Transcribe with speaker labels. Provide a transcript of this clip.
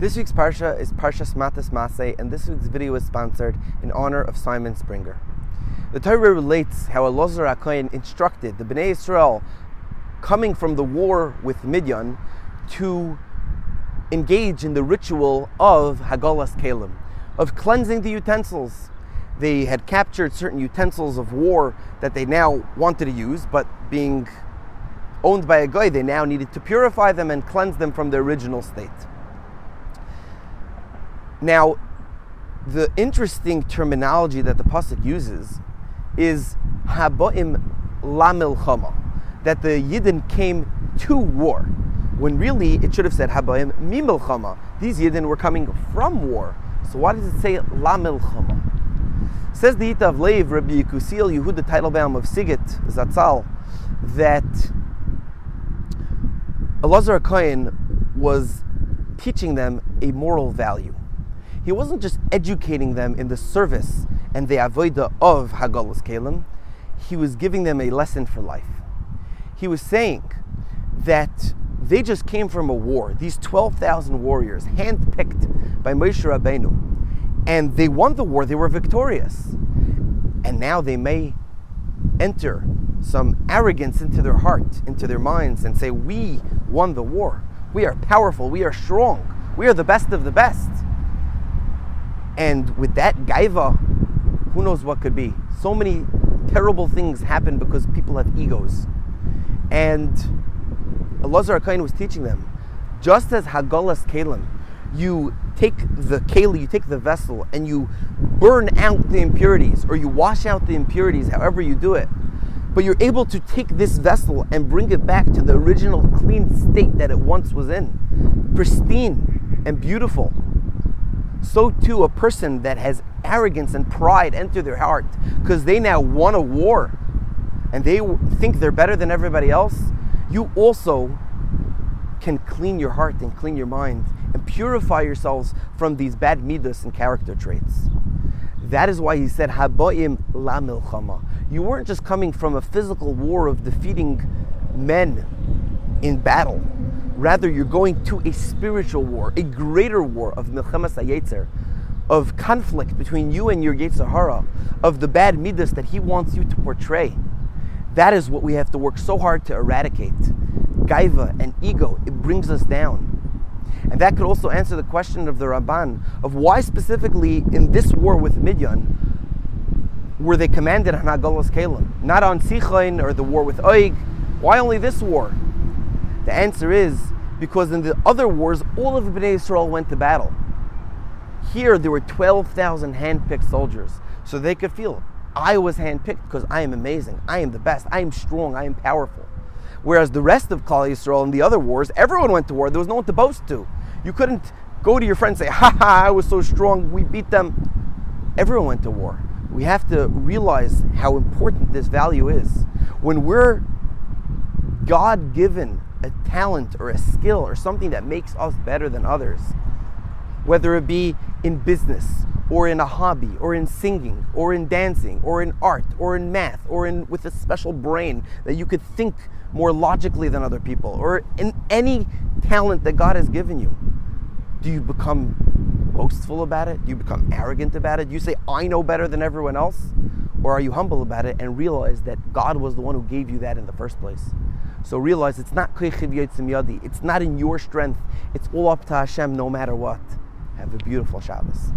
Speaker 1: This week's Parsha is Parshas Matos Maasei, and this week's video is sponsored in honor of Simon Springer. The Torah relates how Elazar HaKohen instructed the Bnei Israel coming from the war with Midian to engage in the ritual of Hagalas Keilim, of cleansing the utensils. They had captured certain utensils of war that they now wanted to use, but being owned by a goy, they now needed to purify them and cleanse them from their original state. Now, the interesting terminology that the pasuk uses is haboim lamilchama, that the Yidden came to war, when really it should have said haboim mimilchama. These Yidden were coming from war. So why does it say lamilchama? Says the Yitav Lev, Rabbi Yekusiel Yehuda Teitelbaum of Sighet Zatzal, that Elazar Cohen was teaching them a moral value he wasn't just educating them in the service and the avoida of Hagalas Keilim, he was giving them a lesson for life. He was saying that they just came from a war, these 12,000 warriors, handpicked by Moshe Rabbeinu, and they won the war, they were victorious. And now they may enter some arrogance into their heart, into their minds, and say, We won the war. We are powerful. We are strong. We are the best of the best. And with that gaiva, who knows what could be? So many terrible things happen because people have egos. And Elazar HaKohen was teaching them, just as Hagalas Keilim, you take the keli, you take the vessel, and you burn out the impurities, or you wash out the impurities, however you do it. But you're able to take this vessel and bring it back to the original clean state that it once was in, pristine and beautiful so too a person that has arrogance and pride enter their heart because they now won a war and they think they're better than everybody else, you also can clean your heart and clean your mind and purify yourselves from these bad midas and character traits. That is why he said, Haboim la milchama. You weren't just coming from a physical war of defeating men in battle Rather, you're going to a spiritual war, a greater war of milchemas hayetzer, of conflict between you and your Yetzer Hara, of the bad midas that he wants you to portray. That is what we have to work so hard to eradicate. Gaiva and ego, it brings us down. And that could also answer the question of the Ramban of why specifically in this war with Midian were they commanded on Keilim, not on Sichain or the war with Oig. Why only this war? The answer is because in the other wars, all of the Bnei Israel went to battle. Here, there were 12,000 handpicked soldiers, so they could feel I was handpicked because I am amazing, I am the best, I am strong, I am powerful. Whereas the rest of Klal Yisrael in the other wars, everyone went to war. There was no one to boast to. You couldn't go to your friends and say, "Ha ha! I was so strong. We beat them." Everyone went to war. We have to realize how important this value is. When we're God given a talent or a skill or something that makes us better than others, whether it be in business or in a hobby or in singing or in dancing or in art or in math or in with a special brain that you could think more logically than other people or in any talent that God has given you do you become boastful about it? Do you become arrogant about it? Do you say I know better than everyone else? Or are you humble about it and realize that God was the one who gave you that in the first place so realize it's not it's not in your strength. It's all up to Hashem no matter what. Have a beautiful Shabbos.